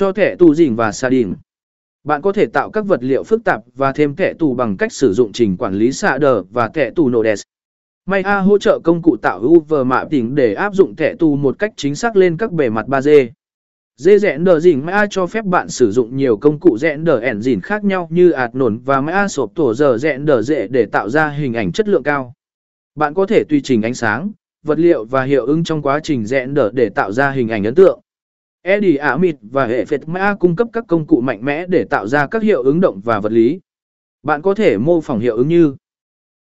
Cho thẻ tù dình và xà đình. Bạn có thể tạo các vật liệu phức tạp và thêm thẻ tù bằng cách sử dụng trình quản lý xạ đờ và thẻ tù Nodes. Maya hỗ trợ công cụ tạo UV mạ tỉnh để áp dụng thẻ tù một cách chính xác lên các bề mặt 3D. Dê rẽ đờ dình Maya cho phép bạn sử dụng nhiều công cụ rẽ đờ ẻn dìn khác nhau như ạt nổn và Maya sộp tổ giờ rẽ đờ dễ để tạo ra hình ảnh chất lượng cao. Bạn có thể tùy chỉnh ánh sáng, vật liệu và hiệu ứng trong quá trình rẽ đờ để tạo ra hình ảnh ấn tượng. Eddie Amit và hệ phệt ma cung cấp các công cụ mạnh mẽ để tạo ra các hiệu ứng động và vật lý. Bạn có thể mô phỏng hiệu ứng như